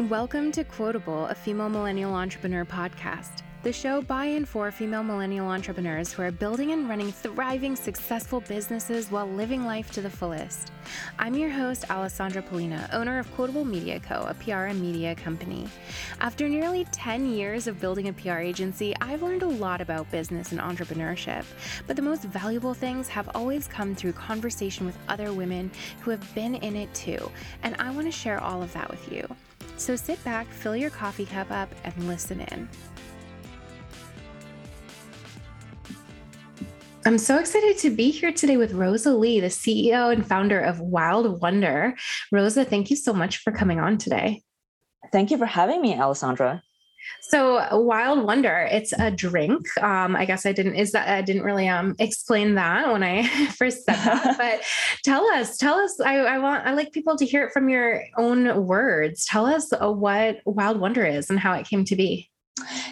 Welcome to Quotable, a female millennial entrepreneur podcast. The show by and for female millennial entrepreneurs who are building and running thriving, successful businesses while living life to the fullest. I'm your host, Alessandra Polina, owner of Quotable Media Co., a PR and media company. After nearly 10 years of building a PR agency, I've learned a lot about business and entrepreneurship. But the most valuable things have always come through conversation with other women who have been in it too. And I want to share all of that with you. So sit back, fill your coffee cup up, and listen in. I'm so excited to be here today with Rosa Li, the CEO and founder of Wild Wonder. Rosa, thank you so much for coming on today. Thank you for having me, Alessandra. So Wild Wonder, it's a drink. Um, I guess I didn't is that I didn't really um explain that when I first said that. but tell us, tell us. I, I want I like people to hear it from your own words. Tell us uh, what Wild Wonder is and how it came to be.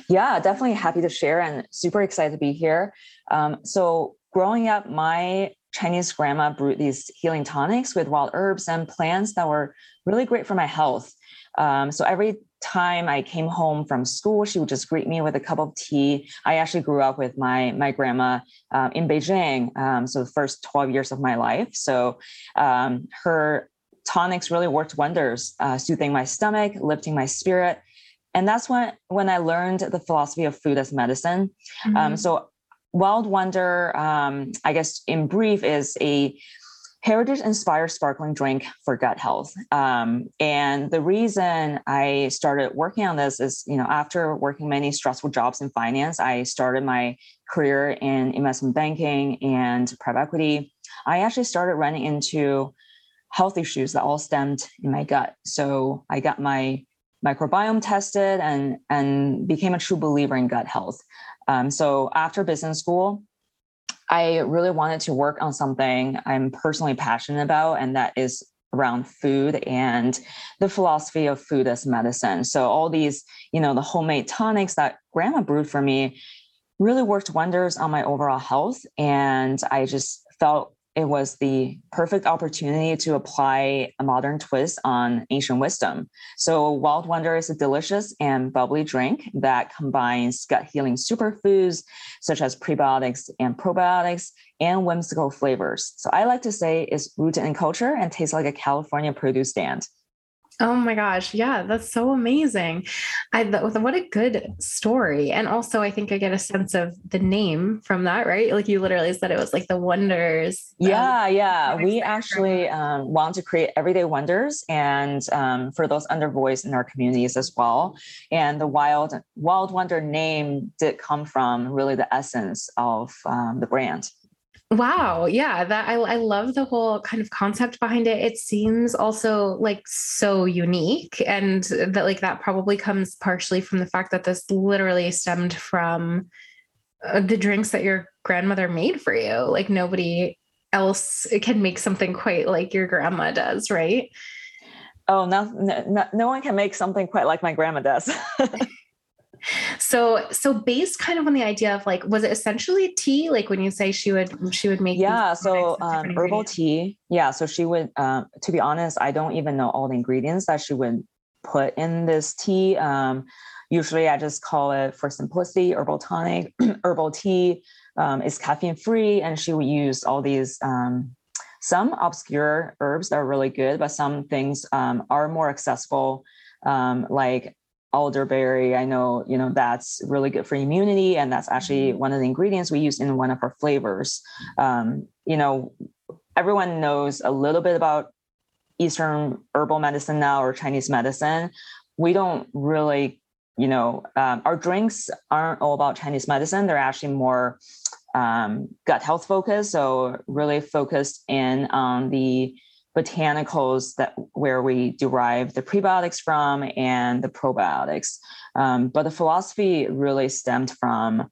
Yeah, definitely happy to share and super excited to be here. Um, so growing up, my Chinese grandma brewed these healing tonics with wild herbs and plants that were really great for my health. Um, so every time I came home from school, she would just greet me with a cup of tea. I actually grew up with my my grandma uh, in Beijing, um, so the first twelve years of my life. So um, her tonics really worked wonders, uh, soothing my stomach, lifting my spirit, and that's when when I learned the philosophy of food as medicine. Um, mm-hmm. so Wild Wonder, um, I guess in brief, is a heritage inspired sparkling drink for gut health. Um, and the reason I started working on this is, you know, after working many stressful jobs in finance, I started my career in investment banking and private equity. I actually started running into health issues that all stemmed in my gut. So I got my microbiome tested and and became a true believer in gut health. Um, so after business school, I really wanted to work on something I'm personally passionate about, and that is around food and the philosophy of food as medicine. So all these, you know, the homemade tonics that grandma brewed for me really worked wonders on my overall health. And I just felt it was the perfect opportunity to apply a modern twist on ancient wisdom. So, Wild Wonder is a delicious and bubbly drink that combines gut healing superfoods such as prebiotics and probiotics and whimsical flavors. So, I like to say it's rooted in culture and tastes like a California produce stand. Oh my gosh. Yeah, that's so amazing. I what a good story. And also I think I get a sense of the name from that, right? Like you literally said it was like the wonders. Yeah, um, yeah. We actually um, want to create everyday wonders and um, for those undervoiced in our communities as well. And the wild wild wonder name did come from really the essence of um, the brand. Wow. Yeah. That I, I love the whole kind of concept behind it. It seems also like so unique. And that like that probably comes partially from the fact that this literally stemmed from uh, the drinks that your grandmother made for you. Like nobody else can make something quite like your grandma does, right? Oh, no, no, no one can make something quite like my grandma does. so so based kind of on the idea of like was it essentially tea? Like when you say she would she would make yeah so um, herbal tea yeah so she would um, to be honest i don't even know all the ingredients that she would put in this tea. Um, usually i just call it for simplicity herbal tonic herbal tea um, is caffeine free and she would use all these um, some obscure herbs that are really good but some things um, are more accessible um, like elderberry. I know you know that's really good for immunity and that's actually mm-hmm. one of the ingredients we use in one of our flavors. Um, you know everyone knows a little bit about eastern herbal medicine now or chinese medicine. We don't really you know um, our drinks aren't all about chinese medicine. They're actually more um, gut health focused so really focused in on the botanicals that where we derive the prebiotics from and the probiotics. Um, but the philosophy really stemmed from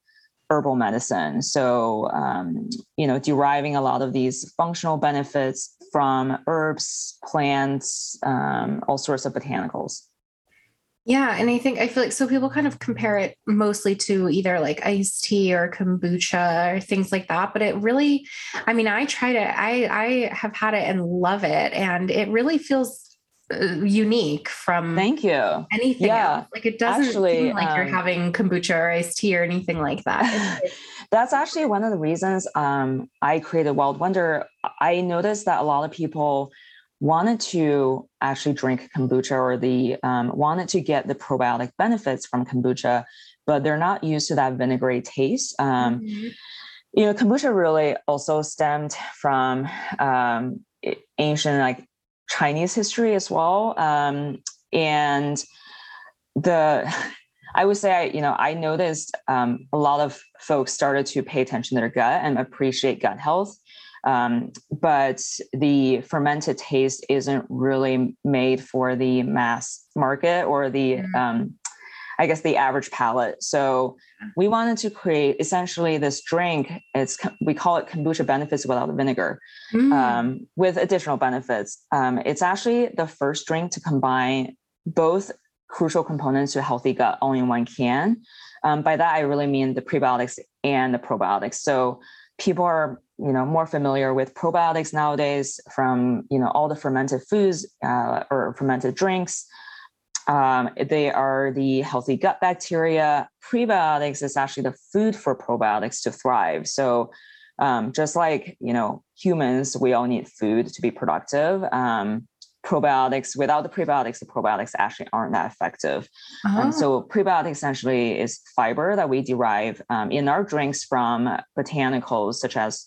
herbal medicine. So, um, you know, deriving a lot of these functional benefits from herbs, plants, um, all sorts of botanicals. Yeah. And I think I feel like so people kind of compare it mostly to either like iced tea or kombucha or things like that. But it really, I mean, I tried it, I I have had it and love it. And it really feels uh, unique from thank you anything yeah. else. Like it doesn't actually, seem like um, you're having kombucha or iced tea or anything like that. That's actually one of the reasons um, I created Wild Wonder. I noticed that a lot of people wanted to actually drink kombucha or the um, wanted to get the probiotic benefits from kombucha, but they're not used to that vinegary taste. Um, mm-hmm. You know, kombucha really also stemmed from um, ancient like Chinese history as well, um, and the I would say I you know I noticed um, a lot of folks started to pay attention to their gut and appreciate gut health um, but the fermented taste isn't really made for the mass market or the, mm-hmm. um, I guess, the average palate. So we wanted to create essentially this drink. It's we call it kombucha benefits without the vinegar, mm. um, with additional benefits. Um, it's actually the first drink to combine both crucial components to a healthy gut all in one can. Um, by that, I really mean the prebiotics and the probiotics. So people are you know more familiar with probiotics nowadays from you know all the fermented foods uh, or fermented drinks. Um, they are the healthy gut bacteria. Prebiotics is actually the food for probiotics to thrive. So um, just like you know humans we all need food to be productive. Um, probiotics without the prebiotics the probiotics actually aren't that effective. Uh-huh. so prebiotics essentially is fiber that we derive um, in our drinks from botanicals such as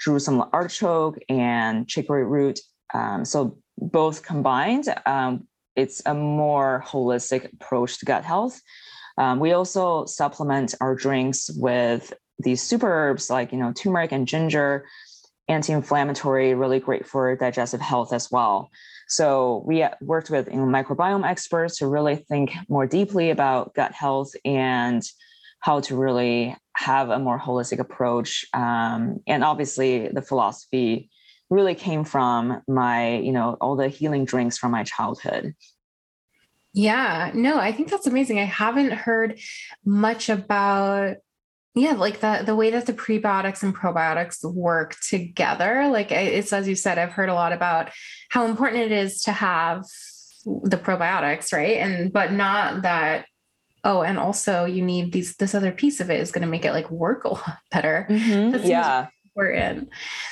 jerusalem artichoke and chicory root. Um, so both combined um, it's a more holistic approach to gut health. Um, we also supplement our drinks with these super herbs like you know turmeric and ginger anti-inflammatory really great for digestive health as well so we worked with microbiome experts to really think more deeply about gut health and how to really have a more holistic approach. Um, and obviously, the philosophy really came from my, you know, all the healing drinks from my childhood. Yeah, no, I think that's amazing. I haven't heard much about yeah like the the way that the prebiotics and probiotics work together like it's as you said i've heard a lot about how important it is to have the probiotics right? And but not that oh and also you need these this other piece of it is going to make it like work a lot better. Mm-hmm. yeah. we're in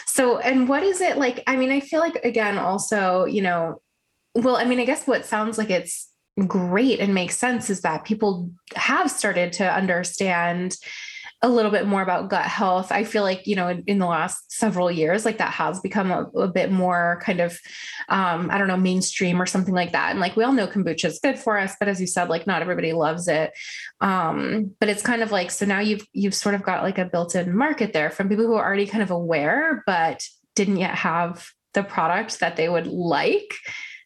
so and what is it like i mean i feel like again also you know well i mean i guess what sounds like it's great and makes sense is that people have started to understand a little bit more about gut health. I feel like, you know, in, in the last several years, like that has become a, a bit more kind of, um, I don't know, mainstream or something like that. And like we all know kombucha is good for us, but as you said, like not everybody loves it. Um, but it's kind of like, so now you've, you've sort of got like a built in market there from people who are already kind of aware, but didn't yet have the product that they would like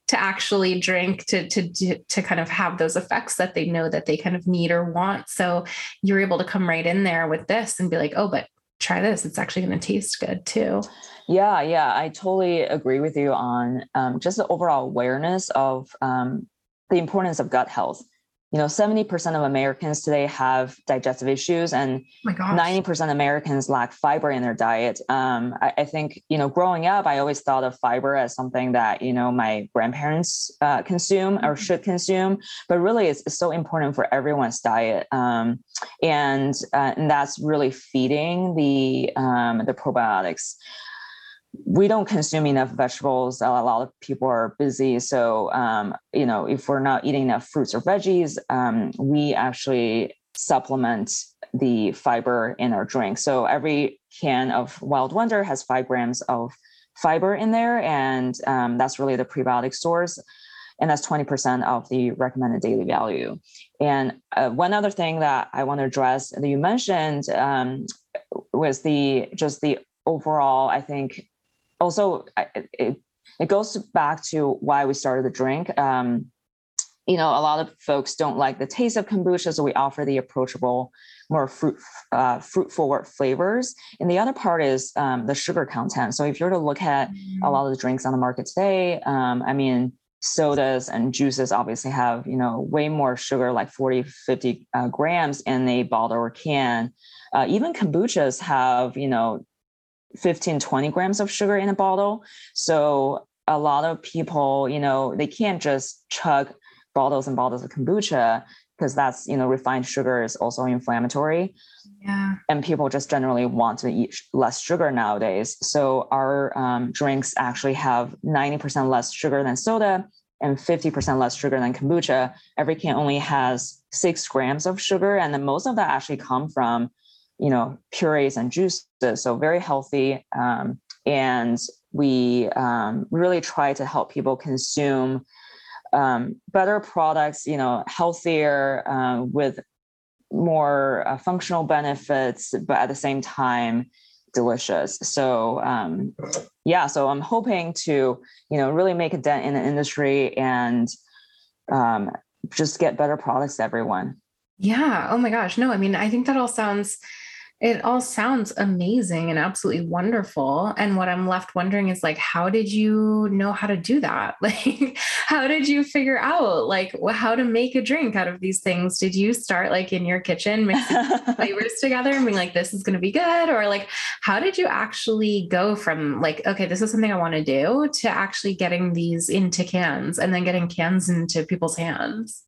to actually drink to to to kind of have those effects that they know that they kind of need or want. So you're able to come right in there with this and be like oh but try this. It's actually going to taste good too. Yeah yeah i totally agree with you on um, just the overall awareness of um, the importance of gut health you know 70% of americans today have digestive issues and oh 90% of americans lack fiber in their diet. Um, I, I, think you know growing up i always thought of fiber as something that you know my grandparents uh, consume or mm-hmm. should consume but really it's, it's so important for everyone's diet. Um, and, uh, and that's really feeding the um, the probiotics we don't consume enough vegetables. A lot of people are busy. So, um, you know, if we're not eating enough fruits or veggies, um, we actually supplement the fiber in our drink. So every can of Wild Wonder has five grams of fiber in there. And um, that's really the prebiotic source. And that's 20% of the recommended daily value. And uh, one other thing that I want to address that you mentioned um, was the just the overall, I think, also it, it goes back to why we started the drink. Um, you know, a lot of folks don't like the taste of kombucha, so we offer the approachable, more fruit uh, fruit forward flavors. And the other part is um, the sugar content. So if you were to look at a lot of the drinks on the market today, um, I mean, sodas and juices obviously have you know way more sugar, like 40, 50 uh, grams in a bottle or can. Uh, even kombuchas have you know 15 20 grams of sugar in a bottle. So a lot of people, you know, they can't just chug bottles and bottles of kombucha because that's you know refined sugar is also inflammatory. Yeah. And people just generally want to eat less sugar nowadays. So our um, drinks actually have 90% less sugar than soda and 50% less sugar than kombucha. Every can only has six grams of sugar and then most of that actually come from you know purees and juices so very healthy um, and we um, really try to help people consume um, better products, you know, healthier uh, with more uh, functional benefits, but at the same time, delicious. So um, yeah, so I'm hoping to, you know, really make a dent in the industry and um, just get better products to everyone. Yeah. Oh my gosh. No, I mean, I think that all sounds it all sounds amazing and absolutely wonderful. And what I'm left wondering is like, how did you know how to do that? Like, how did you figure out like how to make a drink out of these things? Did you start like in your kitchen mixing flavors together and being like, this is going to be good? Or like, how did you actually go from like, okay, this is something I want to do to actually getting these into cans and then getting cans into people's hands?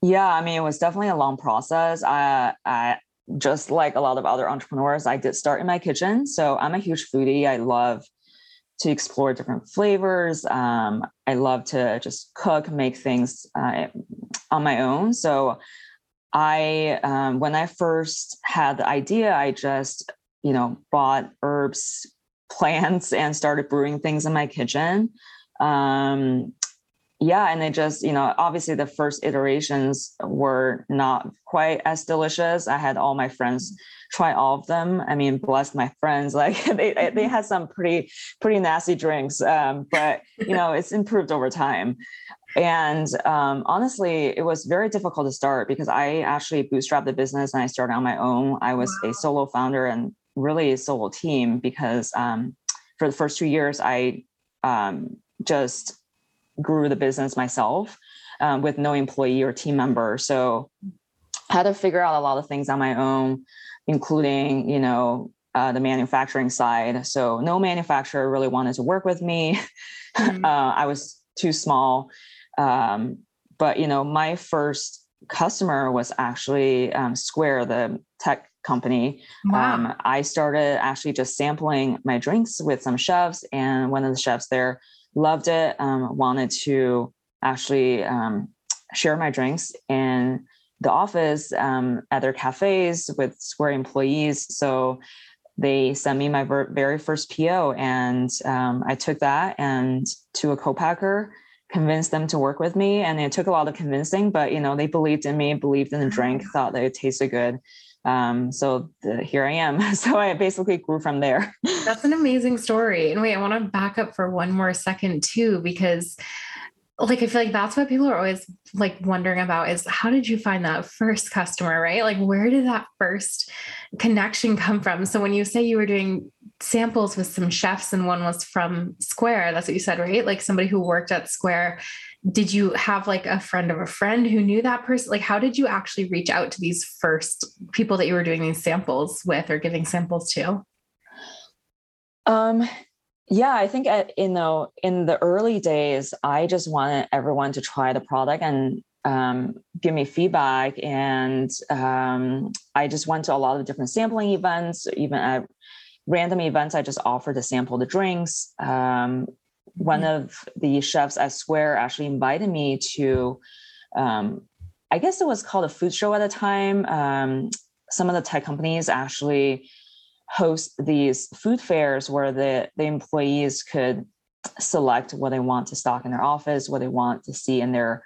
Yeah, I mean, it was definitely a long process. I, I just like a lot of other entrepreneurs, I did start in my kitchen. So I'm a huge foodie. I love to explore different flavors. Um, I love to just cook, make things uh, on my own. So I, um, when I first had the idea, I just, you know, bought herbs, plants, and started brewing things in my kitchen. Um, yeah and it just you know obviously the first iterations were not quite as delicious. I had all my friends try all of them. I mean bless my friends. Like they they mm-hmm. had some pretty pretty nasty drinks um, but you know it's improved over time. And um, honestly it was very difficult to start because i actually bootstrapped the business and i started on my own. I was wow. a solo founder and really a solo team because um, for the first two years i um, just grew the business myself um, with no employee or team member. So I had to figure out a lot of things on my own, including, you know, uh, the manufacturing side. So no manufacturer really wanted to work with me. Mm-hmm. uh, I was too small. Um, but you know, my first customer was actually um, Square, the tech company. Wow. Um, I started actually just sampling my drinks with some chefs, and one of the chefs there loved it. Um, wanted to actually um, share my drinks in the office um, at their cafes with Square employees. So they sent me my ver- very first PO, and um, I took that and to a co-packer, convinced them to work with me, and it took a lot of convincing. But you know, they believed in me, believed in the drink, thought that it tasted good. Um, so the, here I am. So I basically grew from there. That's an amazing story. And wait, I want to back up for one more second too, because like I feel like that's what people are always like wondering about is how did you find that first customer, right? Like where did that first connection come from? So when you say you were doing samples with some chefs and one was from Square, that's what you said, right? Like somebody who worked at Square did you have like a friend of a friend who knew that person? Like how did you actually reach out to these first people that you were doing these samples with or giving samples to? Um yeah i think at, you know in the early days i just wanted everyone to try the product and um, give me feedback. And um, i just went to a lot of different sampling events even at random events i just offered to sample the drinks. Um, one of the chefs at Square actually invited me to, um, I guess it was called a food show at the time. Um, some of the tech companies actually host these food fairs where the, the employees could select what they want to stock in their office, what they want to see in their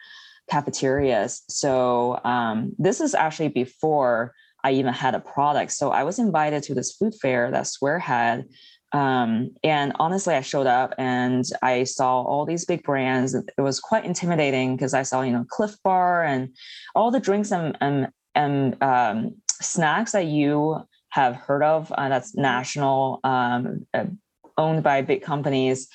cafeterias. So um, this is actually before I even had a product. So I was invited to this food fair that Square had um, and honestly, I showed up and I saw all these big brands. It was quite intimidating because I saw, you know, Clif Bar and all the drinks and, and, and um, snacks that you have heard of. Uh, that's national, um, uh, owned by big companies.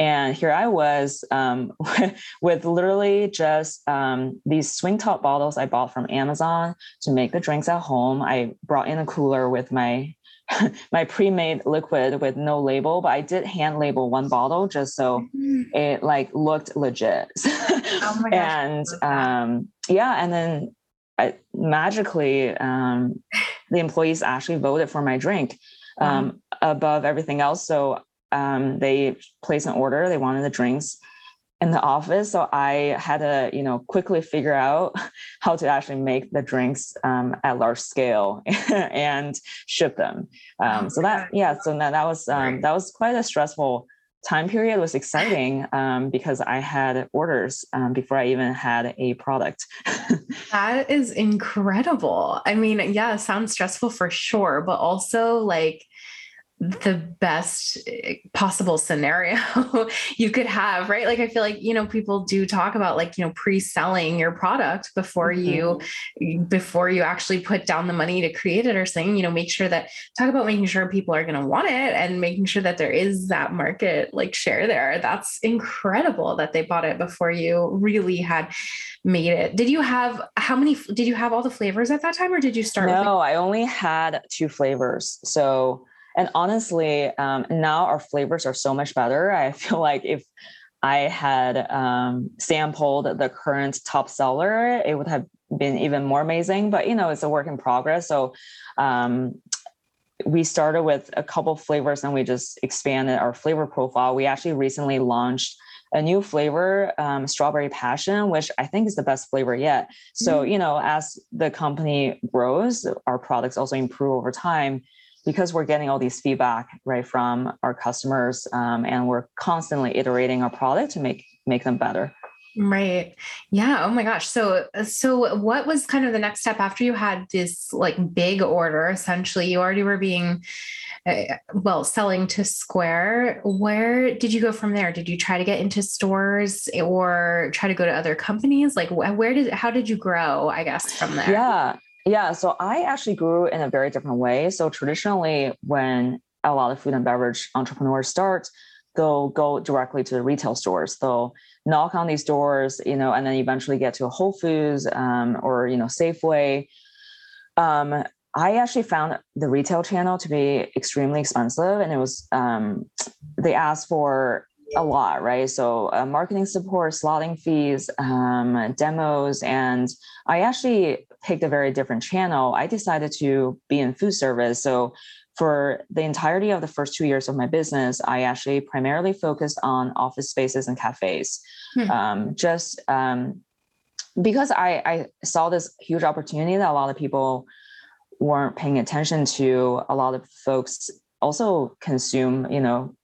And here I was um, with literally just um, these swing top bottles I bought from Amazon to make the drinks at home. I brought in a cooler with my my pre-made liquid with no label, but I did hand label one bottle just so mm-hmm. it like looked legit. oh and um, yeah, and then I, magically um, the employees actually voted for my drink um, above everything else. So um, they placed an order. They wanted the drinks in the office. So I had to, you know, quickly figure out how to actually make the drinks um, at large scale and ship them. Um, so that, yeah, so that, that was um, that was quite a stressful time period. It was exciting um, because I had orders um, before I even had a product. that is incredible. I mean, yeah, sounds stressful for sure, but also like the best eh, possible scenario you could have, right? Like, I feel like, you know, people do talk about like, you know, pre-selling your product before mm-hmm. you, before you actually put down the money to create it or saying, you know, make sure that talk about making sure people are going to want it and making sure that there is that market like share there. That's incredible that they bought it before you really had made it. Did you have, how many, did you have all the flavors at that time or did you start? No, with- I only had two flavors. So, and honestly, um, now our flavors are so much better. I feel like if I had um, sampled the current top seller, it would have been even more amazing. But you know, it's a work in progress. So um, we started with a couple flavors and we just expanded our flavor profile. We actually recently launched a new flavor, um, strawberry passion, which I think is the best flavor yet. So, mm-hmm. you know, as the company grows, our products also improve over time because we're getting all these feedback right from our customers um, and we're constantly iterating our product to make make them better. Right. Yeah. Oh my gosh. So so what was kind of the next step after you had this like big order? Essentially you already were being uh, well selling to square. Where did you go from there? Did you try to get into stores or try to go to other companies? Like where did how did you grow i guess from there? Yeah yeah, so I actually grew in a very different way. So traditionally, when a lot of food and beverage entrepreneurs start, they'll go directly to the retail stores. They'll knock on these doors, you know, and then eventually get to a Whole Foods um, or you know Safeway. Um, I actually found the retail channel to be extremely expensive, and it was um, they asked for a lot, right? So uh, marketing support, slotting fees, um, demos, and I actually picked a very different channel. I decided to be in food service. So for the entirety of the first two years of my business, I actually primarily focused on office spaces and cafes. Hmm. Um, just um, because I, I saw this huge opportunity that a lot of people weren't paying attention to. A lot of folks also consume, you know,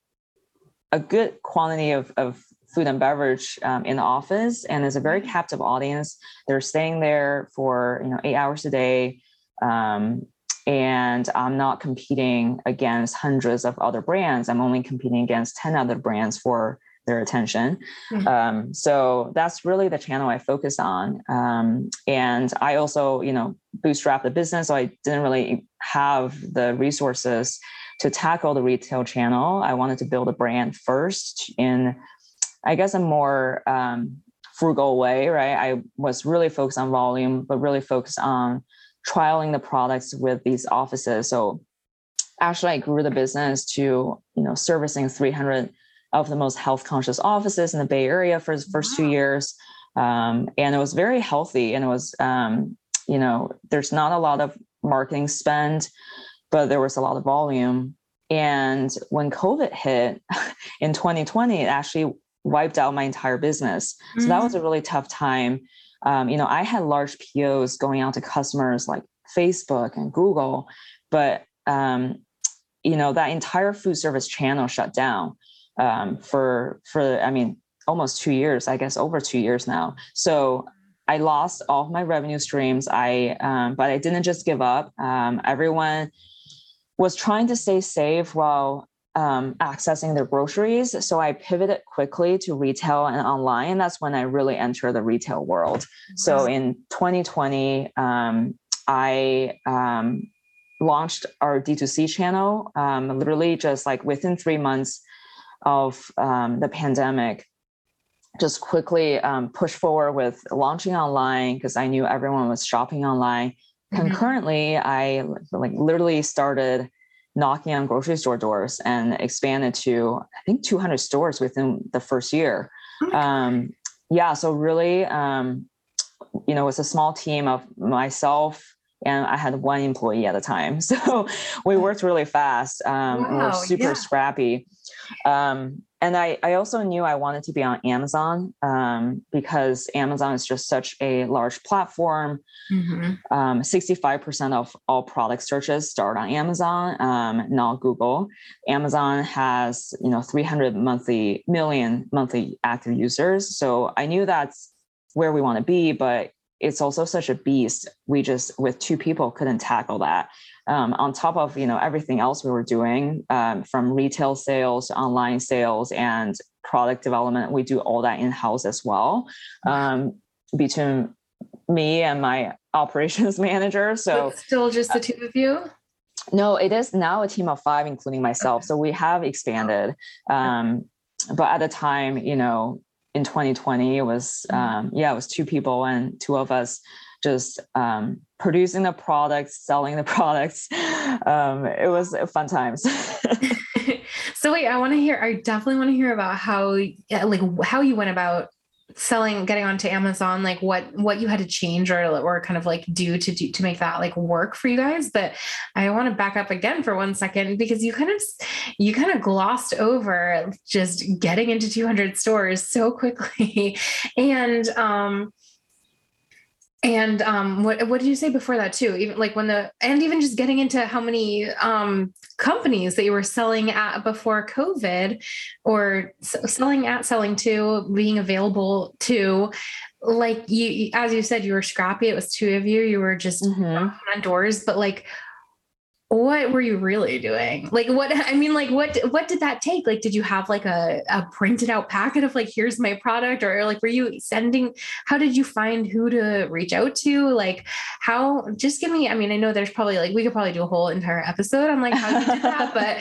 a good quantity of, of food and beverage um, in the office and it's a very mm-hmm. captive audience. They're staying there for you know eight hours a day um, and i'm not competing against hundreds of other brands. I'm only competing against 10 other brands for their attention. Mm-hmm. um, so that's really the channel i focus on. Um, and i also you know bootstrap the business so i didn't really have the resources to tackle the retail channel, I wanted to build a brand first in, I guess, a more um, frugal way, right? I was really focused on volume, but really focused on trialing the products with these offices. So actually, I grew the business to, you know, servicing 300 of the most health conscious offices in the Bay Area for the first wow. two years. Um, and it was very healthy and it was, um, you know, there's not a lot of marketing spend but there was a lot of volume. And when COVID hit in 2020, it actually wiped out my entire business. So mm-hmm. that was a really tough time. Um, you know, I had large POs going out to customers like Facebook and Google, but um, you know that entire food service channel shut down um, for for I mean almost two years, I guess over two years now. So I lost all of my revenue streams. I um, but I didn't just give up. Um, everyone was trying to stay safe while um, accessing their groceries. So I pivoted quickly to retail and online. That's when I really entered the retail world. So in 2020, um, I um, launched our D2C channel, um, literally just like within three months of um, the pandemic. Just quickly um, push forward with launching online because I knew everyone was shopping online Mm-hmm. concurrently i like literally started knocking on grocery store doors and expanded to I think 200 stores within the first year. Oh um, yeah, so really, um, you know, it's a small team of myself and I had one employee at a time. So we worked really fast. Um, wow, we were super yeah. scrappy. Um, and I, I also knew I wanted to be on Amazon um, because Amazon is just such a large platform. Mm-hmm. Um, 65% of all product searches start on Amazon, um, not Google. Amazon has, you know, 300 monthly million monthly active users. So I knew that's where we want to be, but it's also such a beast. We just with two people couldn't tackle that. Um, on top of you know everything else we were doing, um, from retail sales, online sales, and product development, we do all that in house as well. Um, between me and my operations manager, so it's still just the two of you. No, it is now a team of five, including myself. Okay. So we have expanded. Um, but at the time, you know, in 2020 it was mm-hmm. um, yeah it was two people and two of us just um, producing the products selling the products um, it was fun times so wait i want to hear i definitely want to hear about how like how you went about selling getting onto amazon like what what you had to change or or kind of like do to do to make that like work for you guys but i want to back up again for one second because you kind of you kind of glossed over just getting into 200 stores so quickly and um and um, what what did you say before that too? Even like when the and even just getting into how many um, companies that you were selling at before COVID, or selling at, selling to, being available to, like you as you said, you were scrappy. It was two of you. You were just mm-hmm. on doors, but like what were you really doing? Like what i mean like what what did that take? Like did you have like a, a printed out packet of like here's my product? Or like were you sending how did you find who to reach out to? Like how just give me i mean i know there's probably like we could probably do a whole entire episode on like how you did that but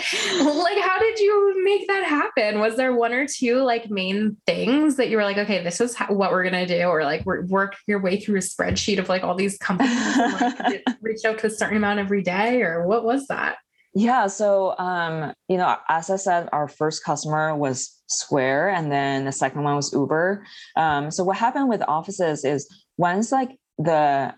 like how did you make that happen? Was there one or two like main things that you were like okay this is how, what we're gonna do or like work your way through a spreadsheet of like all these companies and, like, reach out to a certain amount every day or what what was that? Yeah. So, um, you know, as I said, our first customer was Square, and then the second one was Uber. Um, so, what happened with offices is once like the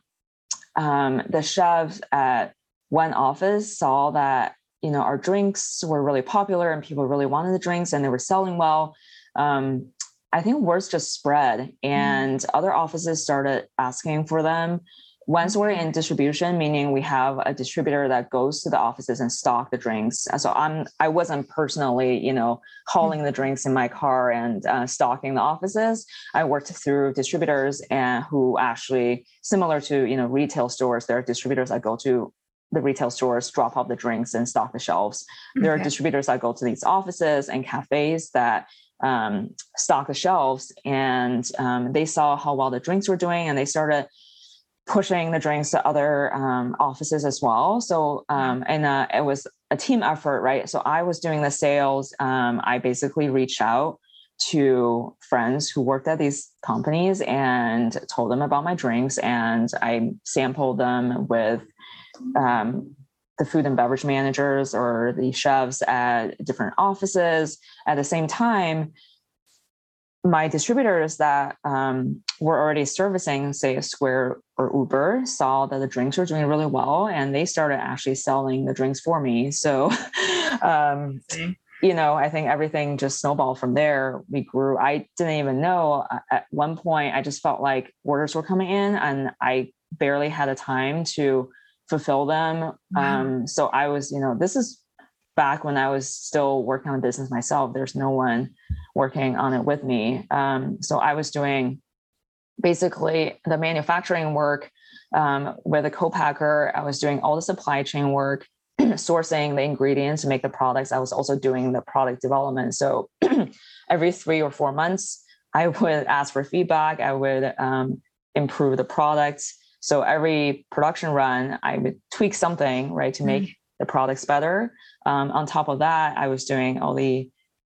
um, the chefs at one office saw that you know our drinks were really popular and people really wanted the drinks and they were selling well. Um, I think words just spread, mm. and mm. other offices started asking for them once we're in distribution meaning we have a distributor that goes to the offices and stock the drinks. So i'm i wasn't personally you know hauling the drinks in my car and uh, stocking the offices. I worked through distributors and who actually similar to you know retail stores there are distributors that go to the retail stores drop off the drinks and stock the shelves. Okay. there are distributors that go to these offices and cafes that um, stock the shelves and um, they saw how well the drinks were doing and they started pushing the drinks to other um, offices as well. So, um, and uh, it was a team effort, right? So I was doing the sales. Um, I basically reached out to friends who worked at these companies and told them about my drinks, and I sampled them with um, the food and beverage managers or the chefs at different offices. At the same time, my distributors that um, were already servicing, say, a Square or Uber, saw that the drinks were doing really well, and they started actually selling the drinks for me. So, um, you know, I think everything just snowballed from there. We grew. I didn't even know uh, at one point. I just felt like orders were coming in, and I barely had a time to fulfill them. Wow. Um, so I was, you know, this is back when I was still working on the business myself. There's no one working on it with me. Um, so I was doing basically the manufacturing work um, with a co-packer. I was doing all the supply chain work, sourcing the ingredients to make the products. I was also doing the product development. So every three or four months, I would ask for feedback. I would um, improve the products. So every production run, I would tweak something, right, to make mm-hmm. The products better. Um, on top of that, I was doing all the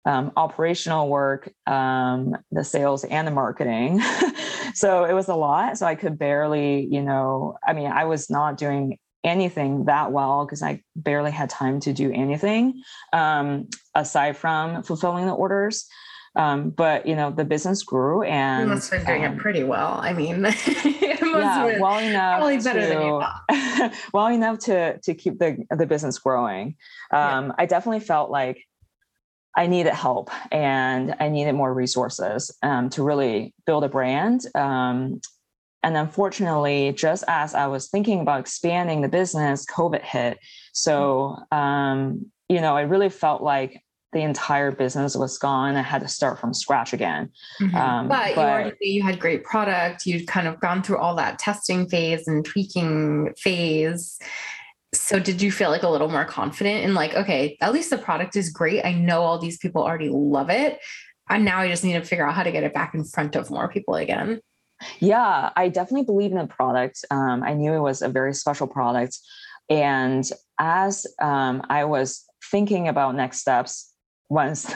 um, operational work, um, the sales, and the marketing. so it was a lot. So I could barely, you know, I mean, I was not doing anything that well because I barely had time to do anything um, aside from fulfilling the orders. Um, but you know, the business grew and you must have been doing um, it pretty well. I mean, yeah, well enough probably better to, than you thought. well enough to to keep the the business growing. Um, yeah. I definitely felt like I needed help and I needed more resources um, to really build a brand. Um, and unfortunately, just as I was thinking about expanding the business, COVID hit. So, um, you know, I really felt like the entire business was gone. I had to start from scratch again. Mm-hmm. Um, but, but, you already you had great product. You'd kind of gone through all that testing phase and tweaking phase. So did you feel like a little more confident in like, okay, at least the product is great. I know all these people already love it. And now I just need to figure out how to get it back in front of more people again. Yeah, I definitely believe in the product. Um, I knew it was a very special product. And as um, I was thinking about next steps, once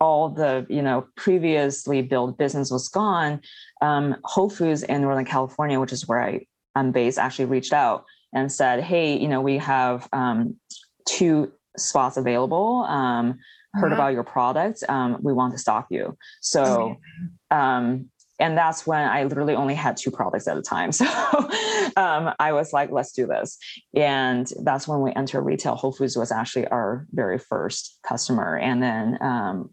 all the you know previously built business was gone, um, Whole Foods in Northern California, which is where I am based, actually reached out and said, "Hey, you know, we have um, two spots available. Um, heard uh-huh. about your product. Um, we want to stock you." So um, and that's when I literally only had two products at a time. So um, I was like, let's do this. And that's when we entered retail. Whole Foods was actually our very first customer. And then, um,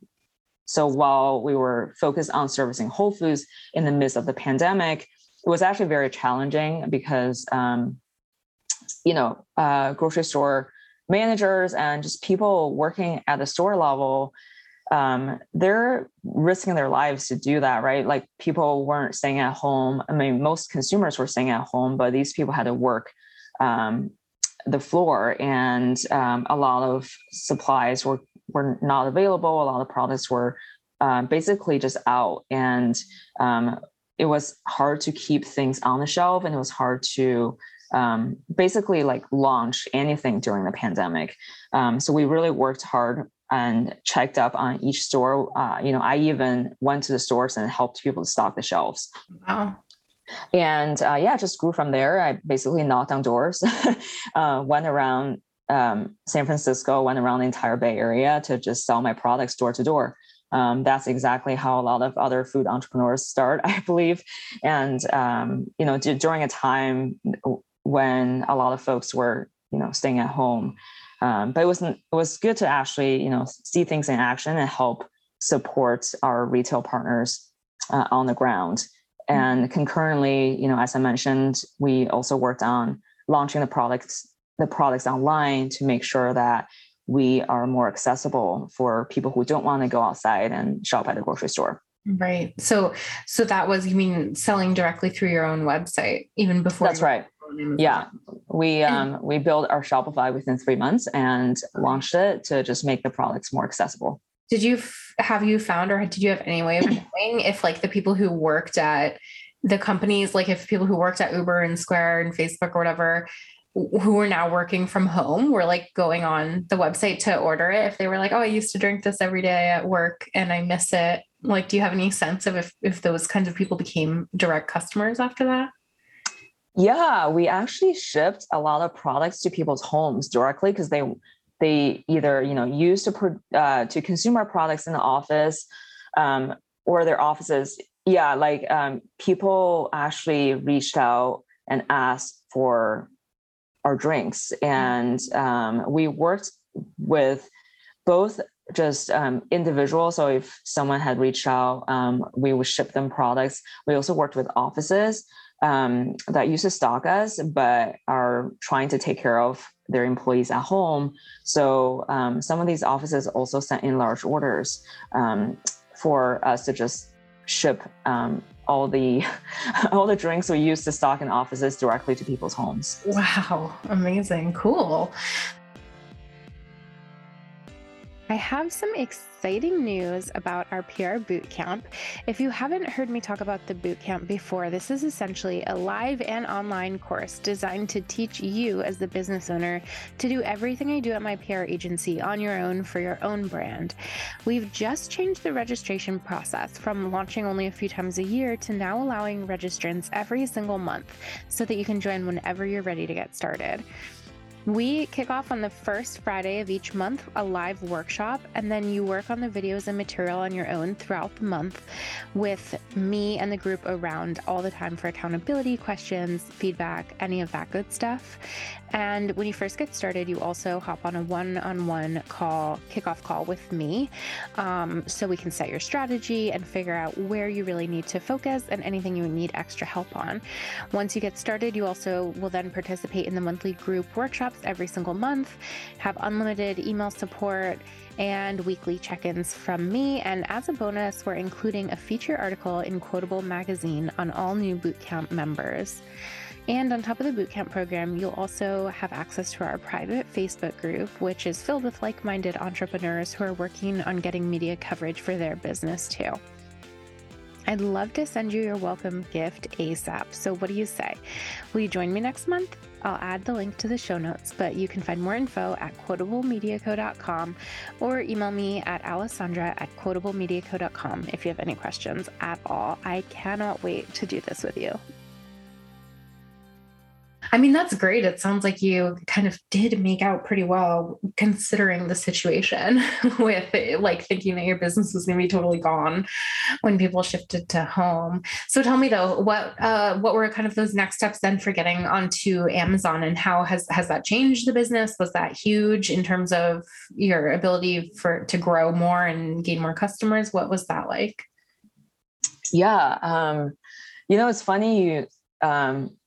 so while we were focused on servicing Whole Foods in the midst of the pandemic, it was actually very challenging because, um, you know, uh, grocery store managers and just people working at the store level um, they're risking their lives to do that, right? Like people weren't staying at home. I mean, most consumers were staying at home, but these people had to work um, the floor, and um, a lot of supplies were were not available. A lot of products were uh, basically just out, and um, it was hard to keep things on the shelf, and it was hard to um, basically like launch anything during the pandemic. Um, so we really worked hard and checked up on each store. Uh, you know, I even went to the stores and helped people to stock the shelves. Wow. And uh, yeah, just grew from there. I basically knocked on doors, uh, went around um, San Francisco, went around the entire Bay Area to just sell my products door to door. Um, that's exactly how a lot of other food entrepreneurs start, I believe. And um, you know, d- during a time when a lot of folks were, you know, staying at home, um, but it was it was good to actually you know see things in action and help support our retail partners uh, on the ground. Mm-hmm. And concurrently, you know, as I mentioned, we also worked on launching the products the products online to make sure that we are more accessible for people who don't want to go outside and shop at a grocery store. Right. So so that was you mean selling directly through your own website even before That's right. Yeah, we um, we built our Shopify within three months and launched it to just make the products more accessible. Did you f- have you found or did you have any way of knowing if like the people who worked at the companies, like if people who worked at Uber and Square and Facebook or whatever, who are now working from home were like going on the website to order it? If they were like oh i used to drink this every day at work and i miss it. Like do you have any sense of if if those kinds of people became direct customers after that yeah, we actually shipped a lot of products to people's homes directly because they they either you know used to uh, to consume our products in the office um, or their offices. Yeah, like um, people actually reached out and asked for our drinks, and um, we worked with both just um, individuals. So if someone had reached out, um, we would ship them products. We also worked with offices um, that used to stock us, but are trying to take care of their employees at home. So um, some of these offices also sent in large orders um, for us to just ship um, all the all the drinks we used to stock in offices directly to people's homes. Wow, amazing, cool. I have some exciting news about our PR bootcamp. If you haven't heard me talk about the bootcamp before, this is essentially a live and online course designed to teach you, as the business owner, to do everything I do at my PR agency on your own for your own brand. We've just changed the registration process from launching only a few times a year to now allowing registrants every single month so that you can join whenever you're ready to get started. We kick off on the first Friday of each month a live workshop, and then you work on the videos and material on your own throughout the month with me and the group around all the time for accountability, questions, feedback, any of that good stuff. And when you first get started, you also hop on a one on one call, kickoff call with me, um, so we can set your strategy and figure out where you really need to focus and anything you need extra help on. Once you get started, you also will then participate in the monthly group workshops every single month, have unlimited email support and weekly check ins from me. And as a bonus, we're including a feature article in Quotable Magazine on all new Bootcamp members. And on top of the bootcamp program, you'll also have access to our private Facebook group, which is filled with like minded entrepreneurs who are working on getting media coverage for their business too. I'd love to send you your welcome gift ASAP. So, what do you say? Will you join me next month? I'll add the link to the show notes, but you can find more info at quotablemediaco.com or email me at alessandra at quotablemediaco.com if you have any questions at all. I cannot wait to do this with you. I mean, that's great. It sounds like you kind of did make out pretty well considering the situation with like thinking that your business was going to be totally gone when people shifted to home. So tell me though, what uh, what were kind of those next steps then for getting onto Amazon and how has has that changed the business? Was that huge in terms of your ability for to grow more and gain more customers? What was that like? Yeah, um, you know, it's funny you um,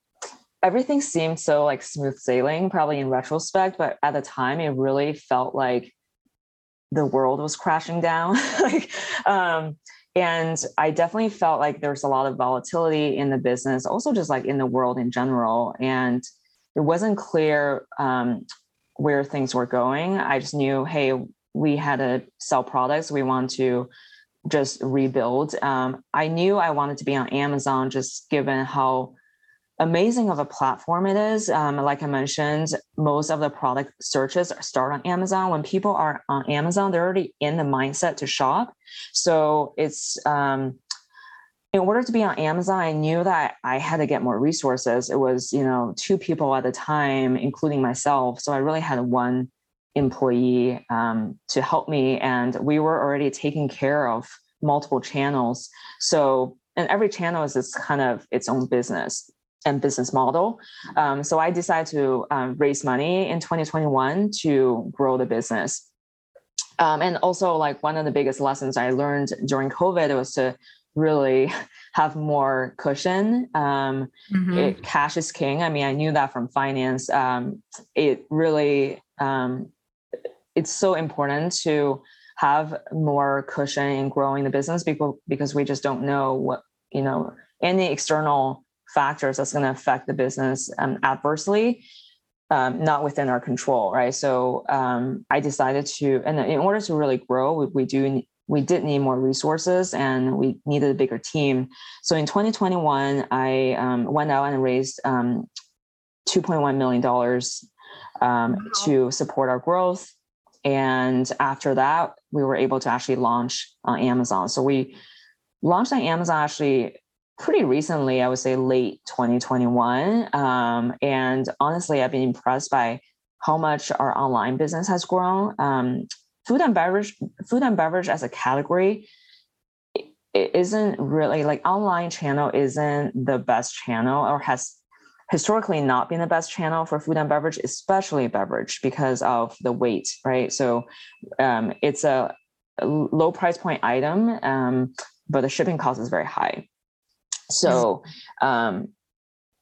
everything seemed so like smooth sailing, probably in retrospect, but at the time it really felt like the world was crashing down. like, um, and I definitely felt like there's a lot of volatility in the business, also just like in the world in general. And it wasn't clear um, where things were going. I just knew, hey, we had to sell products. We want to just rebuild. Um, I knew I wanted to be on Amazon just given how amazing of a platform it is. Um, like I mentioned, most of the product searches start on Amazon. When people are on Amazon, they're already in the mindset to shop. So it's um, in order to be on Amazon, I knew that I had to get more resources. It was you know two people at the time, including myself. So I really had one employee um, to help me, and we were already taking care of multiple channels. So and every channel is its kind of its own business and business model. Um, so I decided to um, raise money in 2021 to grow the business. Um, and also, like one of the biggest lessons I learned during COVID was to really have more cushion. Um, mm-hmm. It, cash is king. I mean, I knew that from finance. Um, it really, um, it's so important to have more cushion in growing the business because because we just don't know what you know any external factors that's going to affect the business um, adversely, um, not within our control, right? So um, I decided to, and in order to really grow, we, we do we did need more resources and we needed a bigger team. So in 2021, I um, went out and raised um, 2.1 million dollars um, wow. to support our growth. And after that, we were able to actually launch on Amazon. So we launched on Amazon actually pretty recently, I would say late 2021. Um, and honestly, I've been impressed by how much our online business has grown. Um, food and beverage, food and beverage as a category, it isn't really like online channel isn't the best channel or has historically not been the best channel for food and beverage, especially beverage because of the weight, right? So um, it's a low price point item, um, but the shipping cost is very high. So um,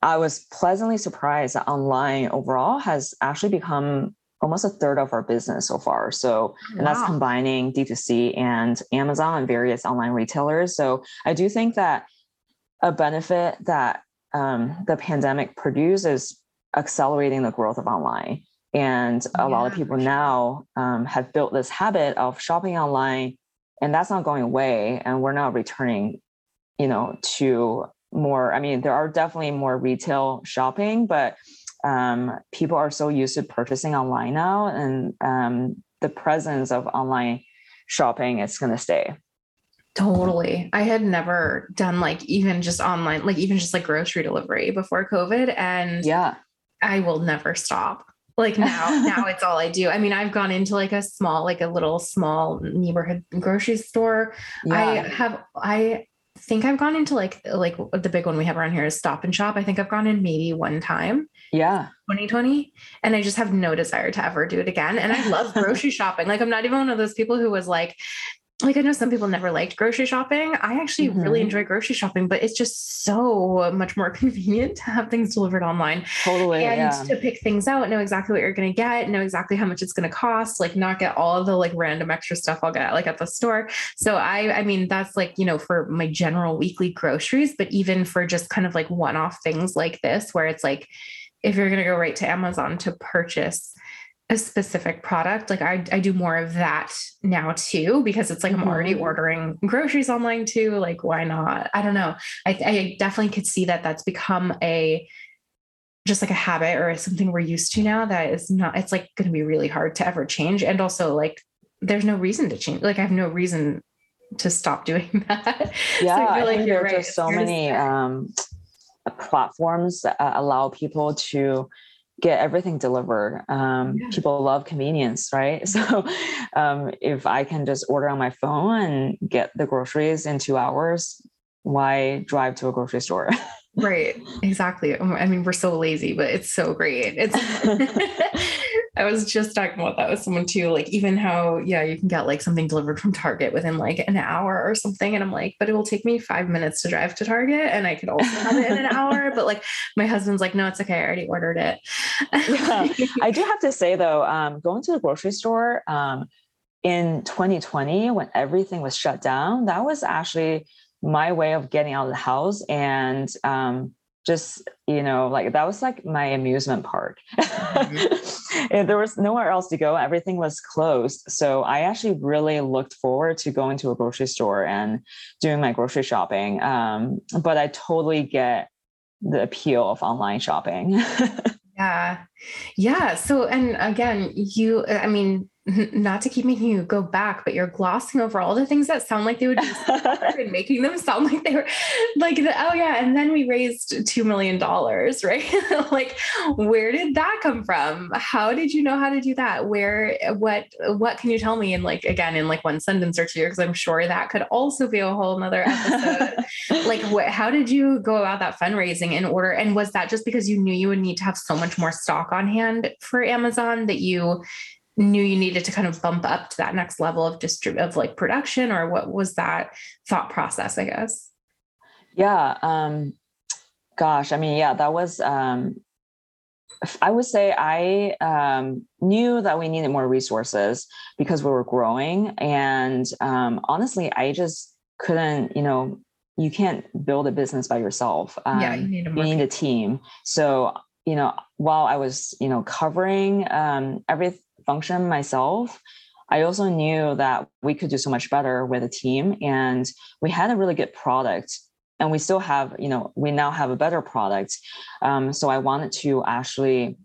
I was pleasantly surprised that online overall has actually become almost a third of our business so far. So, and wow. that's combining D2C and Amazon and various online retailers. So, I do think that a benefit that um, the pandemic produced is accelerating the growth of online. And a yeah, lot of people sure. now um, have built this habit of shopping online, and that's not going away. And we're not returning, you know, to more. I mean, there are definitely more retail shopping, but um, people are so used to purchasing online now, and um, the presence of online shopping is going to stay. Totally. I had never done like even just online, like even just like grocery delivery before COVID. And yeah, I will never stop. Like now, now it's all I do. I mean, I've gone into like a small, like a little small neighborhood grocery store. Yeah. I have, I think I've gone into like, like the big one we have around here is Stop and Shop. I think I've gone in maybe one time. Yeah. 2020. And I just have no desire to ever do it again. And I love grocery shopping. Like, I'm not even one of those people who was like, like I know some people never liked grocery shopping. I actually mm-hmm. really enjoy grocery shopping, but it's just so much more convenient to have things delivered online. Totally. And yeah. to pick things out, know exactly what you're going to get, know exactly how much it's going to cost, like not get all the like random extra stuff I'll get like at the store. So I I mean that's like, you know, for my general weekly groceries, but even for just kind of like one-off things like this where it's like if you're going to go right to Amazon to purchase a specific product like I, I do more of that now too because it's like i'm already mm-hmm. ordering groceries online too like why not i don't know I, I definitely could see that that's become a just like a habit or something we're used to now that is not it's like going to be really hard to ever change and also like there's no reason to change like i have no reason to stop doing that yeah so I, feel like there are right. just so many um platforms that allow people to get everything delivered. Um, yeah. People love convenience, right? So um, if I can just order on my phone and get the groceries in two hours, why drive to a grocery store? right. Exactly. I mean, we're so lazy, but it's so great. It's I was just talking about that with someone too. Like even how, yeah, you can get like something delivered from Target within like an hour or something. And I'm like, but it will take me five minutes to drive to Target and I could also have it in an hour. But like my husband's like, no, it's okay. I already ordered it. yeah. I do have to say though, um, going to the grocery store um, in 2020 when everything was shut down, that was actually my way of getting out of the house and um, just you know like that was like my amusement park. Mm-hmm. there was nowhere else to go everything was closed. So i actually really looked forward to going to a grocery store and doing my grocery shopping um, but i totally get the appeal of online shopping. Yeah. Yeah so and again you i mean not to keep making you go back, but you're glossing over all the things that sound like they would be and making them sound like they were like, the, oh yeah. And then we raised $2 million, right? like, where did that come from? How did you know how to do that? Where, what, what can you tell me in like, again, in like one sentence or two, because I'm sure that could also be a whole nother episode. like, what, how did you go about that fundraising in order? And was that just because you knew you would need to have so much more stock on hand for Amazon that you knew you needed to kind of bump up to that next level of distrib of like production or what was that thought process i guess? Yeah um gosh i mean yeah that was um i would say i um knew that we needed more resources because we were growing and um honestly i just couldn't you know you can't build a business by yourself. Um, yeah you need, a, you need a team. So you know while i was you know covering um every function myself, I also knew that we could do so much better with a team and we had a really good product and we still have, you know, we now have a better product. Um, so I wanted to actually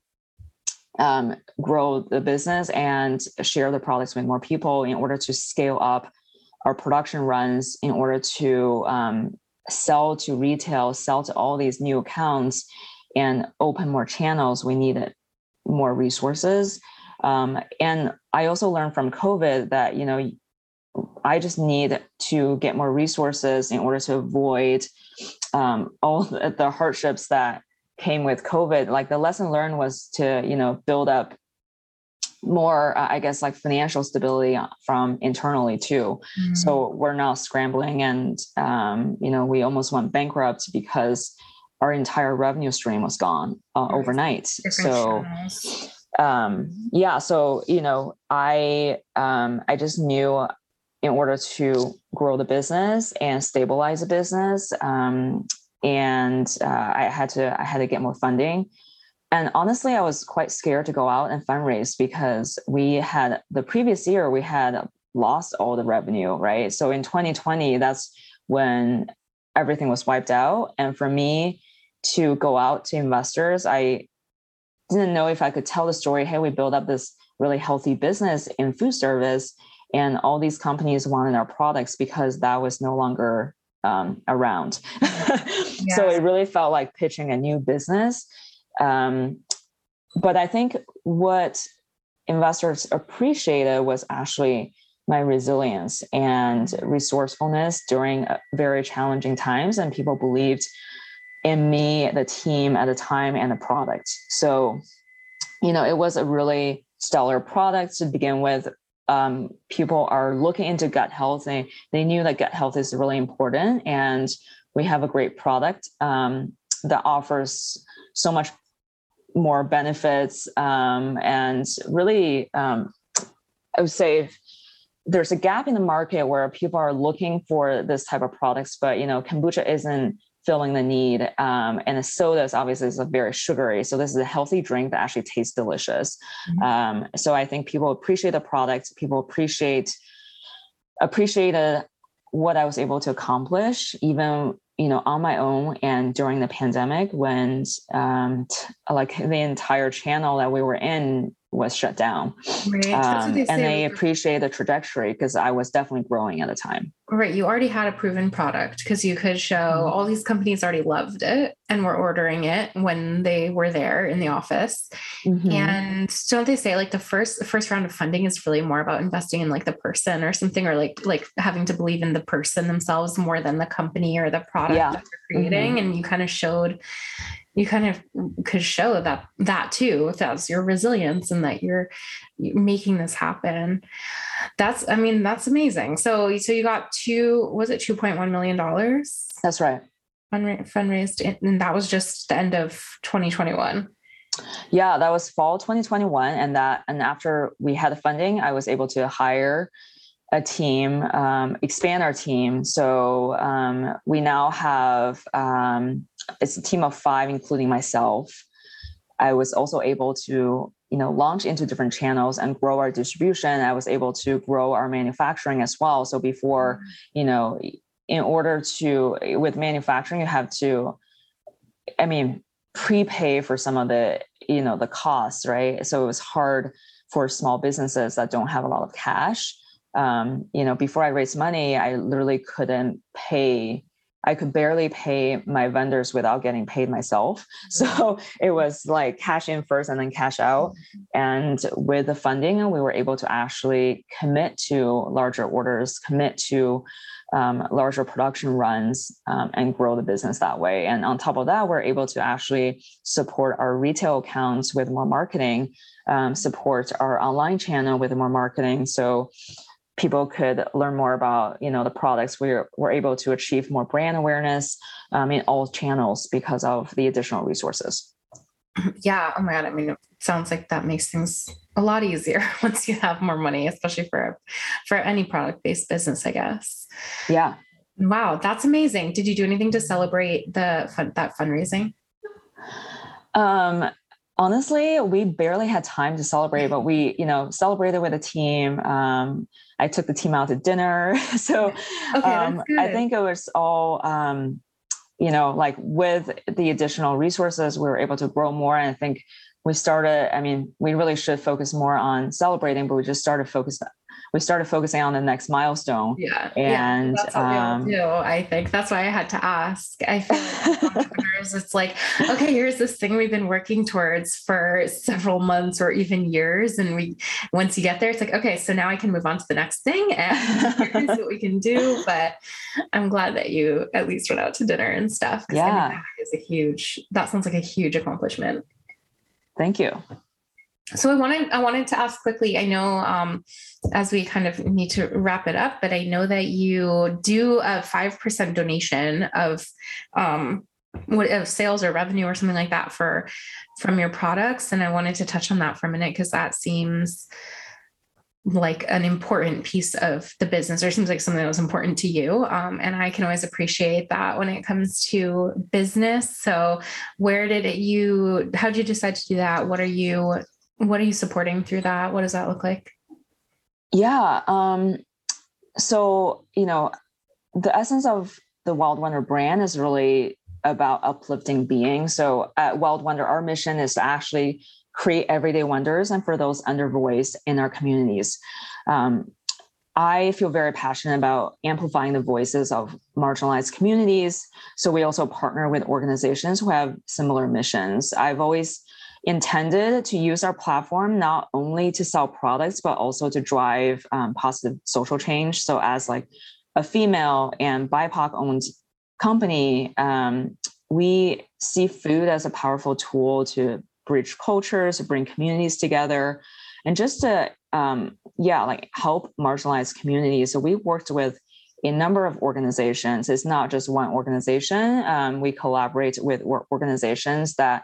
um, grow the business and share the products with more people in order to scale up our production runs in order to um, sell to retail, sell to all these new accounts and open more channels. We needed more resources. Um, and I also learned from COVID that, you know, I just need to get more resources in order to avoid um, all the hardships that came with COVID. Like the lesson learned was to, you know, build up more, uh, I guess, like financial stability from internally too. Mm-hmm. So we're now scrambling, and um, you know, we almost went bankrupt because our entire revenue stream was gone uh, overnight. so. Channels um yeah so you know i um i just knew in order to grow the business and stabilize the business um and uh, i had to i had to get more funding and honestly, I was quite scared to go out and fundraise because we had the previous year we had lost all the revenue, right? So in 2020, that's when everything was wiped out. And for me to go out to investors, I didn't know if I could tell the story. Hey, we built up this really healthy business in food service, and all these companies wanted our products because that was no longer um, around. yeah. So it really felt like pitching a new business. Um, but I think what investors appreciated was actually my resilience and resourcefulness during uh, very challenging times, and people believed in me, the team at the time, and the product. So, you know, it was a really stellar product to begin with. Um, people are looking into gut health. They they knew that gut health is really important, and we have a great product um, that offers so much more benefits um, and really, um, I would say. There's a gap in the market where people are looking for this type of products, but you know, kombucha isn't filling the need. Um, and the sodas obviously is a very sugary. So this is a healthy drink that actually tastes delicious. Mm-hmm. Um, so I think people appreciate the product. People appreciate appreciated what I was able to accomplish, even you know on my own and during the pandemic when um, t- like the entire channel that we were in was shut down. Right. Um, they and they appreciate the trajectory because I was definitely growing at the time. Right. You already had a proven product because you could show mm-hmm. all these companies already loved it and were ordering it when they were there in the office. Mm-hmm. And don't they say like the first the first round of funding is really more about investing in like the person or something or like like having to believe in the person themselves more than the company or the product yeah. that they're creating. Mm-hmm. And you kind of showed you kind of could show that that too if that's your resilience and that you're making this happen that's i mean that's amazing so so you got two was it 2.1 million dollars that's right fundraised and that was just the end of 2021 yeah that was fall 2021 and that and after we had the funding i was able to hire a team, um, expand our team. So um, we now have um, it's a team of five, including myself. I was also able to you know launch into different channels and grow our distribution. I was able to grow our manufacturing as well. So before mm-hmm. you know, in order to with manufacturing, you have to, I mean, prepay for some of the you know the costs, right? So it was hard for small businesses that don't have a lot of cash um, you know, before I raised money, I literally couldn't pay. I could barely pay my vendors without getting paid myself. So it was like cash in first and then cash out. And with the funding, we were able to actually commit to larger orders, commit to um, larger production runs, um, and grow the business that way. And on top of that, we're able to actually support our retail accounts with more marketing, um, support our online channel with more marketing. So people could learn more about you know the products we're, we're able to achieve more brand awareness um, in all channels because of the additional resources. Yeah oh my god i mean it sounds like that makes things a lot easier once you have more money especially for for any product based business i guess. Yeah. Wow that's amazing. Did you do anything to celebrate the fun, that fundraising? Um honestly we barely had time to celebrate but we you know celebrated with a team. Um, i took the team out to dinner. So okay, um, i think it was all um, you know like with the additional resources we were able to grow more. And i think we started i mean we really should focus more on celebrating but we just started focus we started focusing on the next milestone. Yeah. And yeah, that's what um, we all do. I think that's why I had to ask. I feel like entrepreneurs, it's like, okay, here's this thing we've been working towards for several months or even years. And we, once you get there, it's like, okay, so now I can move on to the next thing and here's what we can do. But I'm glad that you at least went out to dinner and stuff. Yeah. I mean, that is a huge, that sounds like a huge accomplishment. Thank you. So I wanted I wanted to ask quickly. I know um, as we kind of need to wrap it up, but I know that you do a five percent donation of um, what of sales or revenue or something like that for from your products, and I wanted to touch on that for a minute because that seems like an important piece of the business or seems like something that was important to you um, and i can always appreciate that when it comes to business so where did it you how did you decide to do that what are you what are you supporting through that what does that look like yeah um so you know the essence of the wild wonder brand is really about uplifting being so at wild wonder our mission is to actually create everyday wonders and for those undervoiced in our communities. Um, I feel very passionate about amplifying the voices of marginalized communities. So we also partner with organizations who have similar missions. I've always intended to use our platform not only to sell products but also to drive um, positive social change. So as like a female and BIPOC owned company, um, we see food as a powerful tool to bridge cultures, bring communities together, and just to um, yeah, like help marginalized communities. So we worked with a number of organizations. It's not just one organization. Um, we collaborate with organizations that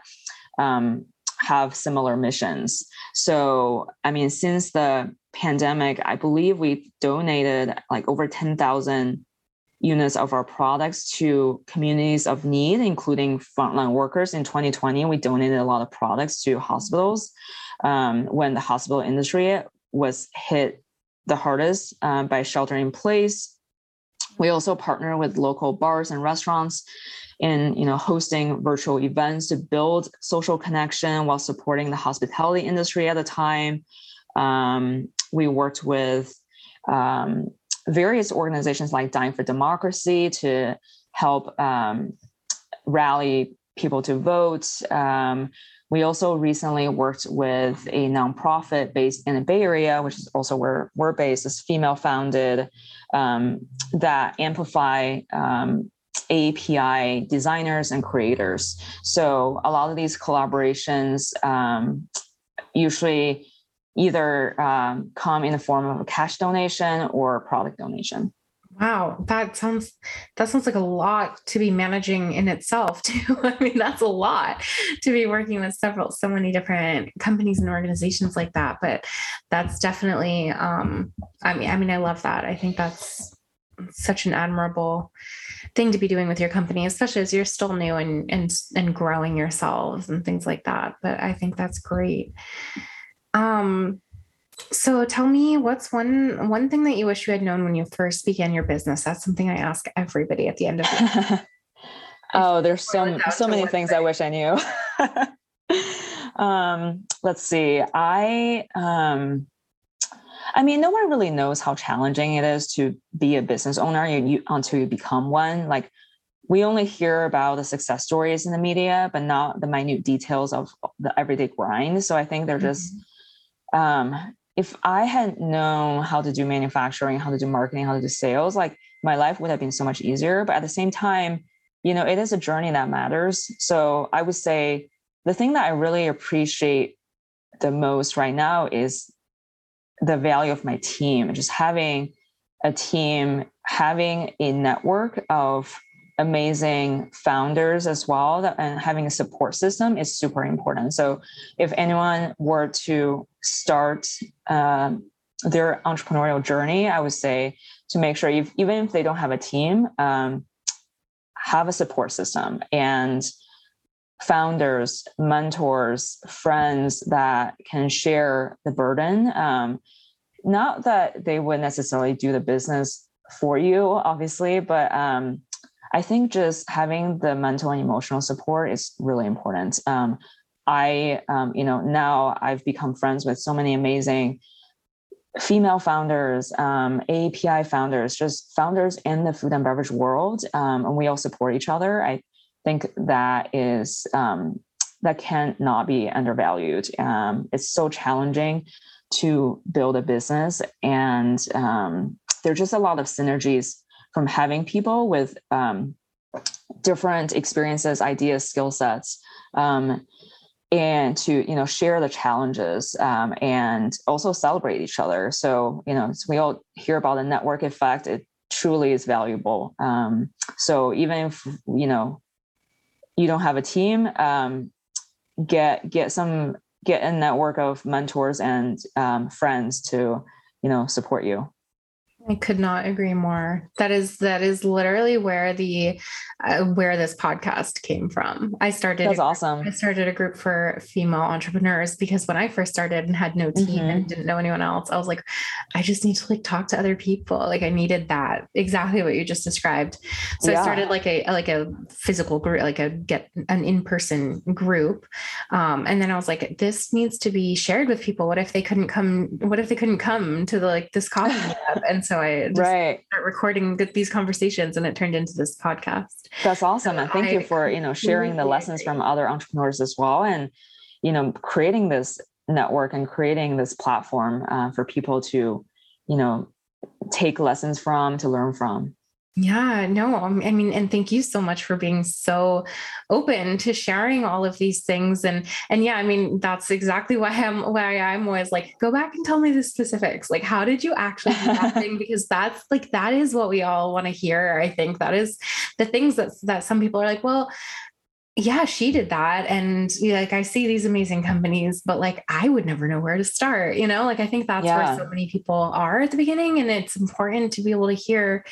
um, have similar missions. So, I mean, since the pandemic, I believe we donated like over 10,000 units of our products to communities of need, including frontline workers. In 2020, we donated a lot of products to hospitals um, when the hospital industry was hit the hardest um, by sheltering in place. We also partner with local bars and restaurants in you know hosting virtual events to build social connection while supporting the hospitality industry at the time. Um, we worked with um, various organizations like Dying for Democracy to help um, rally people to vote. We also recently worked with a nonprofit based in the Bay Area, which is also where we're based, is female founded, um, that amplify um, API designers and creators. So a lot of these collaborations um, usually either um, come in the form of a cash donation or product donation. Wow, that sounds that sounds like a lot to be managing in itself too. I mean, that's a lot to be working with several so many different companies and organizations like that. But that's definitely um I mean I mean I love that. I think that's such an admirable thing to be doing with your company, especially as you're still new and and and growing yourselves and things like that. But I think that's great. Um, so tell me what's one one thing that you wish you had known when you first began your business? That's something I ask everybody at the end of it. oh, there's so so many things I wish I knew. um, let's see. I um I mean, no one really knows how challenging it is to be a business owner you, you, until you become one. Like we only hear about the success stories in the media, but not the minute details of the everyday grind. So I think they're just mm-hmm um, if I had known how to do manufacturing, how to do marketing, how to do sales, like my life would have been so much easier. But at the same time, you know, it is a journey that matters. So I would say the thing that I really appreciate the most right now is the value of my team, just having a team, having a network of amazing founders as well that, and having a support system is super important. So if anyone were to start um, their entrepreneurial journey i would say to make sure if, even if they don't have a team um, have a support system and founders mentors friends that can share the burden. Um, not that they would necessarily do the business for you obviously but um, I think just having the mental and emotional support is really important. Um, I, um, you know, now I've become friends with so many amazing female founders, um, API founders, just founders in the food and beverage world, um, and we all support each other. I think that is um, that cannot be undervalued. Um, it's so challenging to build a business, and there's just a lot of synergies from having people with um, different experiences, ideas, skill sets, um, and to you know share the challenges um, and also celebrate each other. So you know, so we all hear about the network effect. It truly is valuable. Um, so even if you know you don't have a team, um, get get some get a network of mentors and um, friends to you know support you I could not agree more. That is that is literally where the uh, where this podcast came from. I started That's awesome. I started a group for female entrepreneurs because when I first started and had no team mm-hmm. and didn't know anyone else, I was like I just need to like talk to other people. Like I needed that. Exactly what you just described. So yeah. I started like a like a physical group, like a get an in-person group. Um, and then I was like this needs to be shared with people. What if they couldn't come what if they couldn't come to the like this coffee? And so I just right. start recording these conversations and it turned into this podcast. That's awesome. So and thank I, you for, you know, sharing the lessons from other entrepreneurs as well. And, you know, creating this network and creating this platform uh, for people to, you know, take lessons from, to learn from. Yeah, no, um, I mean, and thank you so much for being so open to sharing all of these things. And and yeah, I mean, that's exactly why I'm why I'm always like, go back and tell me the specifics. Like, how did you actually do that thing? Because that's like that is what we all want to hear. I think that is the things that that some people are like, well, yeah, she did that. And like, I see these amazing companies, but like, I would never know where to start, you know? Like, I think that's yeah. where so many people are at the beginning. And it's important to be able to hear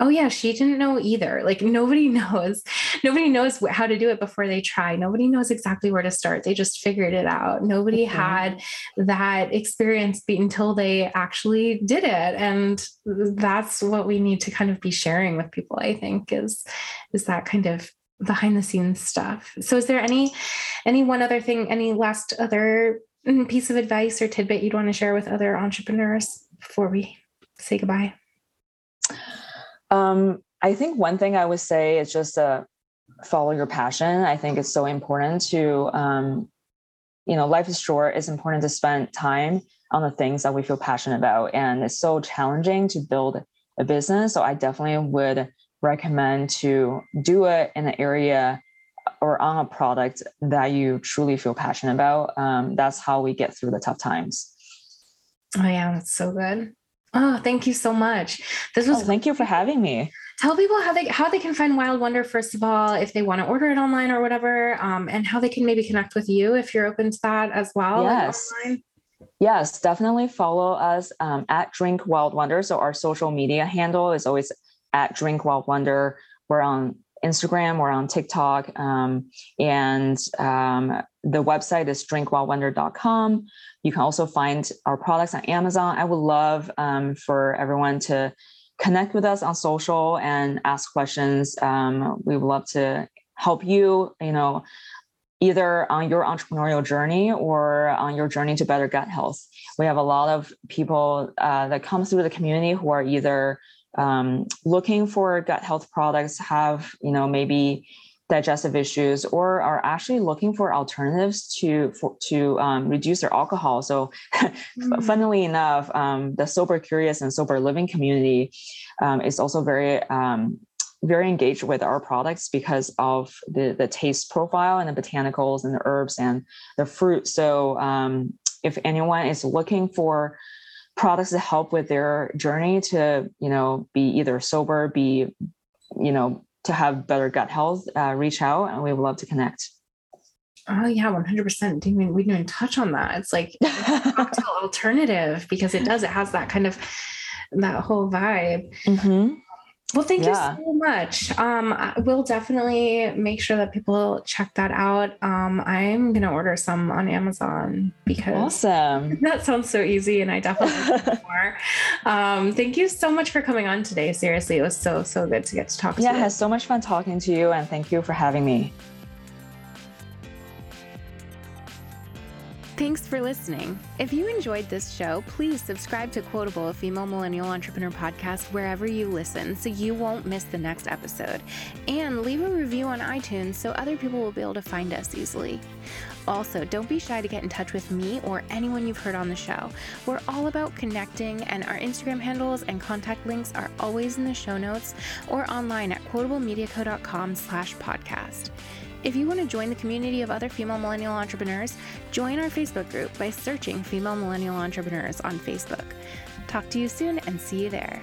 oh yeah she didn't know either. Like nobody knows nobody knows how to do it before they try. Nobody knows exactly where to start. They just figured it out. Nobody mm-hmm. had that experience until they actually did it. And that's what we need to kind of be sharing with people i think is is that kind of behind the scenes stuff. So is there any any one other thing any last other piece of advice or tidbit you'd want to share with other entrepreneurs before we say goodbye um, I think one thing I would say is just uh, follow your passion. I think it's so important to, um, you know, life is short. It's important to spend time on the things that we feel passionate about. And it's so challenging to build a business. So I definitely would recommend to do it in an area or on a product that you truly feel passionate about. Um, that's how we get through the tough times. Oh, yeah, that's so good. Oh, thank you so much. This was oh, thank you for having me. Tell people how they how they can find Wild Wonder first of all, if they want to order it online or whatever, um, and how they can maybe connect with you if you're open to that as well. Yes. Yes, definitely follow us um, at Drink Wild Wonder. So our social media handle is always at Drink Wild Wonder. We're on Instagram, we're on TikTok, um, and um, the website is drinkwildwonder.com. You can also find our products on Amazon. I would love um, for everyone to connect with us on social and ask questions. Um, we would love to help you, you know, either on your entrepreneurial journey or on your journey to better gut health. We have a lot of people uh, that come through the community who are either um, looking for gut health products, have, you know, maybe digestive issues or are actually looking for alternatives to for, to um, reduce their alcohol. So, mm. funnily enough, um, the sober curious and sober living community um, is also very um, very engaged with our products because of the the taste profile and the botanicals and the herbs and the fruit. So, um, if anyone is looking for products to help with their journey to you know be either sober be you know to have better gut health, uh, reach out and we would love to connect. Oh yeah, 100%. Didn't even, we didn't even touch on that. It's like cocktail alternative because it does, it has that kind of, that whole vibe. Mm-hmm. Well, thank yeah. you so much. Um, we'll definitely make sure that people check that out. Um, I'm gonna order some on Amazon because awesome. That sounds so easy, and I definitely more. Um, thank you so much for coming on today. Seriously, it was so so good to get to talk. Yeah, to you. Yeah, I had so much fun talking to you, and thank you for having me. Thanks for listening. If you enjoyed this show, please subscribe to Quotable, a female millennial entrepreneur podcast, wherever you listen so you won't miss the next episode. And leave a review on iTunes so other people will be able to find us easily. Also, don't be shy to get in touch with me or anyone you've heard on the show. We're all about connecting, and our Instagram handles and contact links are always in the show notes or online at quotablemediaco.com slash podcast. If you want to join the community of other female millennial entrepreneurs, join our Facebook group by searching Female Millennial Entrepreneurs on Facebook. Talk to you soon and see you there.